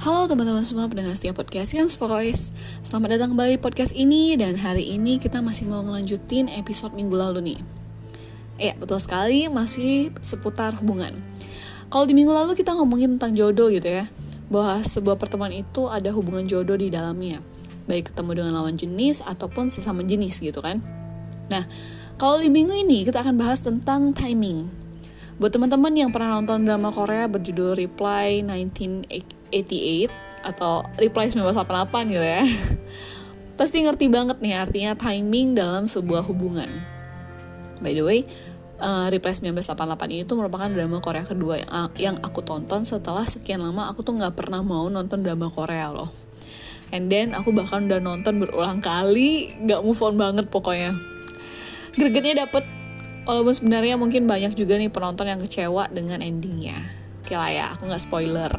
Halo teman-teman semua pendengar setiap podcast Yans Voice. Selamat datang kembali podcast ini Dan hari ini kita masih mau ngelanjutin episode minggu lalu nih. Ya betul sekali masih seputar hubungan. Kalau di minggu lalu kita ngomongin tentang jodoh gitu ya Bahwa sebuah pertemuan itu ada hubungan jodoh di dalamnya. Baik ketemu dengan lawan jenis ataupun sesama jenis gitu kan. Nah kalau di minggu ini kita akan bahas tentang timing. Buat teman-teman yang pernah nonton drama Korea berjudul Reply 1988 atau Reply 1988 gitu ya. Pasti ngerti banget nih artinya timing dalam sebuah hubungan. By the way, uh, Reply 1988 ini tuh merupakan drama Korea kedua yang, yang aku tonton setelah sekian lama aku tuh nggak pernah mau nonton drama Korea loh. And then aku bahkan udah nonton berulang kali, nggak move on banget pokoknya. Gregetnya dapet walaupun sebenarnya mungkin banyak juga nih penonton yang kecewa dengan endingnya oke lah ya aku nggak spoiler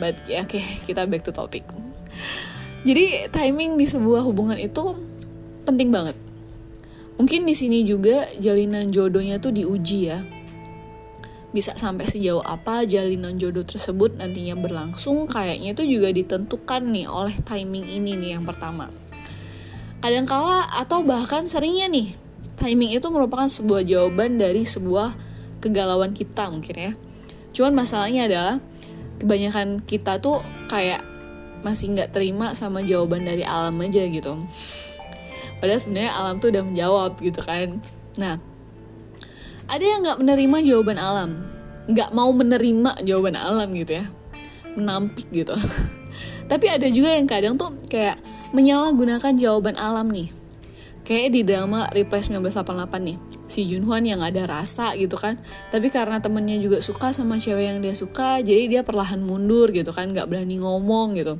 but ya oke okay, kita back to topic. Jadi timing di sebuah hubungan itu penting banget. Mungkin di sini juga jalinan jodohnya tuh diuji ya. Bisa sampai sejauh apa jalinan jodoh tersebut nantinya berlangsung kayaknya itu juga ditentukan nih oleh timing ini nih yang pertama. Kadangkala atau bahkan seringnya nih timing itu merupakan sebuah jawaban dari sebuah kegalauan kita mungkin ya. Cuman masalahnya adalah kebanyakan kita tuh kayak masih nggak terima sama jawaban dari alam aja gitu. Padahal sebenarnya alam tuh udah menjawab gitu kan. Nah, ada yang nggak menerima jawaban alam, nggak mau menerima jawaban alam gitu ya, menampik gitu. Tapi ada juga yang kadang tuh kayak menyalahgunakan jawaban alam nih kayak di drama Reply 1988 nih si Junhwan yang ada rasa gitu kan. Tapi karena temennya juga suka sama cewek yang dia suka jadi dia perlahan mundur gitu kan nggak berani ngomong gitu.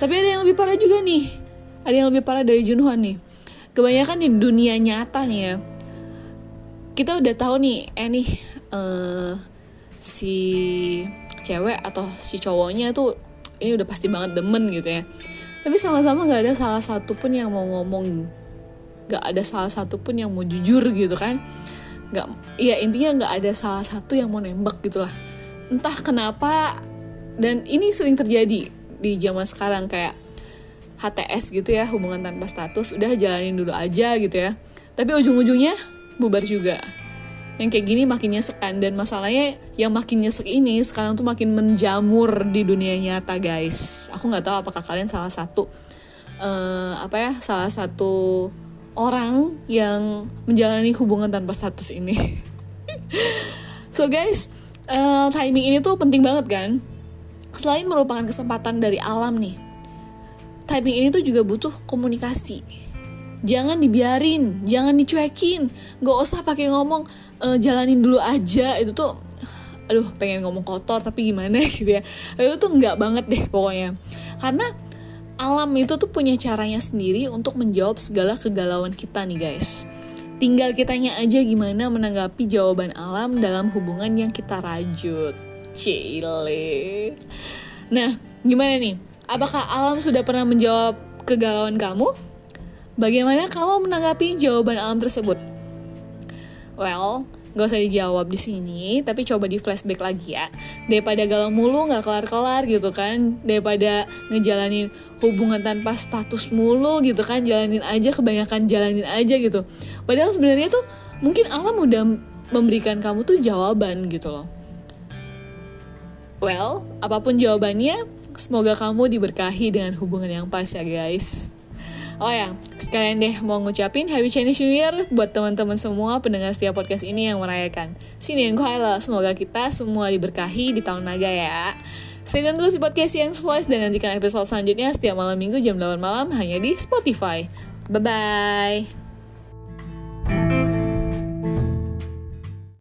Tapi ada yang lebih parah juga nih. Ada yang lebih parah dari Junhwan nih. Kebanyakan di dunia nyata nih ya. Kita udah tahu nih eh nih uh, si cewek atau si cowoknya tuh ini udah pasti banget demen gitu ya. Tapi sama-sama nggak ada salah satu pun yang mau ngomong gak ada salah satu pun yang mau jujur gitu kan. Gak ya intinya gak ada salah satu yang mau nembak gitulah entah kenapa dan ini sering terjadi di zaman sekarang kayak HTS gitu ya hubungan tanpa status udah jalanin dulu aja gitu ya. Tapi ujung-ujungnya bubar juga. Yang kayak gini makin nyesek kan dan masalahnya yang makin nyesek ini sekarang tuh makin menjamur di dunia nyata guys. Aku nggak tahu apakah kalian salah satu uh, apa ya salah satu orang yang menjalani hubungan tanpa status ini. so guys, uh, timing ini tuh penting banget kan. Selain merupakan kesempatan dari alam nih, timing ini tuh juga butuh komunikasi. Jangan dibiarin, jangan dicuekin, gak usah pakai ngomong uh, jalanin dulu aja itu tuh aduh pengen ngomong kotor tapi gimana gitu ya itu tuh nggak banget deh pokoknya karena alam itu tuh punya caranya sendiri untuk menjawab segala kegalauan kita nih guys. Tinggal kitanya aja gimana menanggapi jawaban alam dalam hubungan yang kita rajut. Cile. Nah, gimana nih? Apakah alam sudah pernah menjawab kegalauan kamu? Bagaimana kamu menanggapi jawaban alam tersebut? Well, gak usah dijawab di sini tapi coba di flashback lagi ya. Daripada galau mulu nggak kelar kelar gitu kan. Daripada ngejalanin hubungan tanpa status mulu gitu kan. Jalanin aja kebanyakan jalanin aja gitu. Padahal sebenarnya tuh mungkin alam udah memberikan kamu tuh jawaban gitu loh. Well apa pun jawabannya semoga kamu diberkahi dengan hubungan yang pas ya guys Oh ya, sekalian deh mau ngucapin Happy Chinese New Year buat teman-teman semua pendengar setiap podcast ini yang merayakan. Sini yang Kuala, semoga kita semua diberkahi di tahun naga ya. Stay tune terus di podcast yang Voice dan nantikan episode selanjutnya setiap malam minggu jam 8 malam hanya di Spotify. Bye-bye.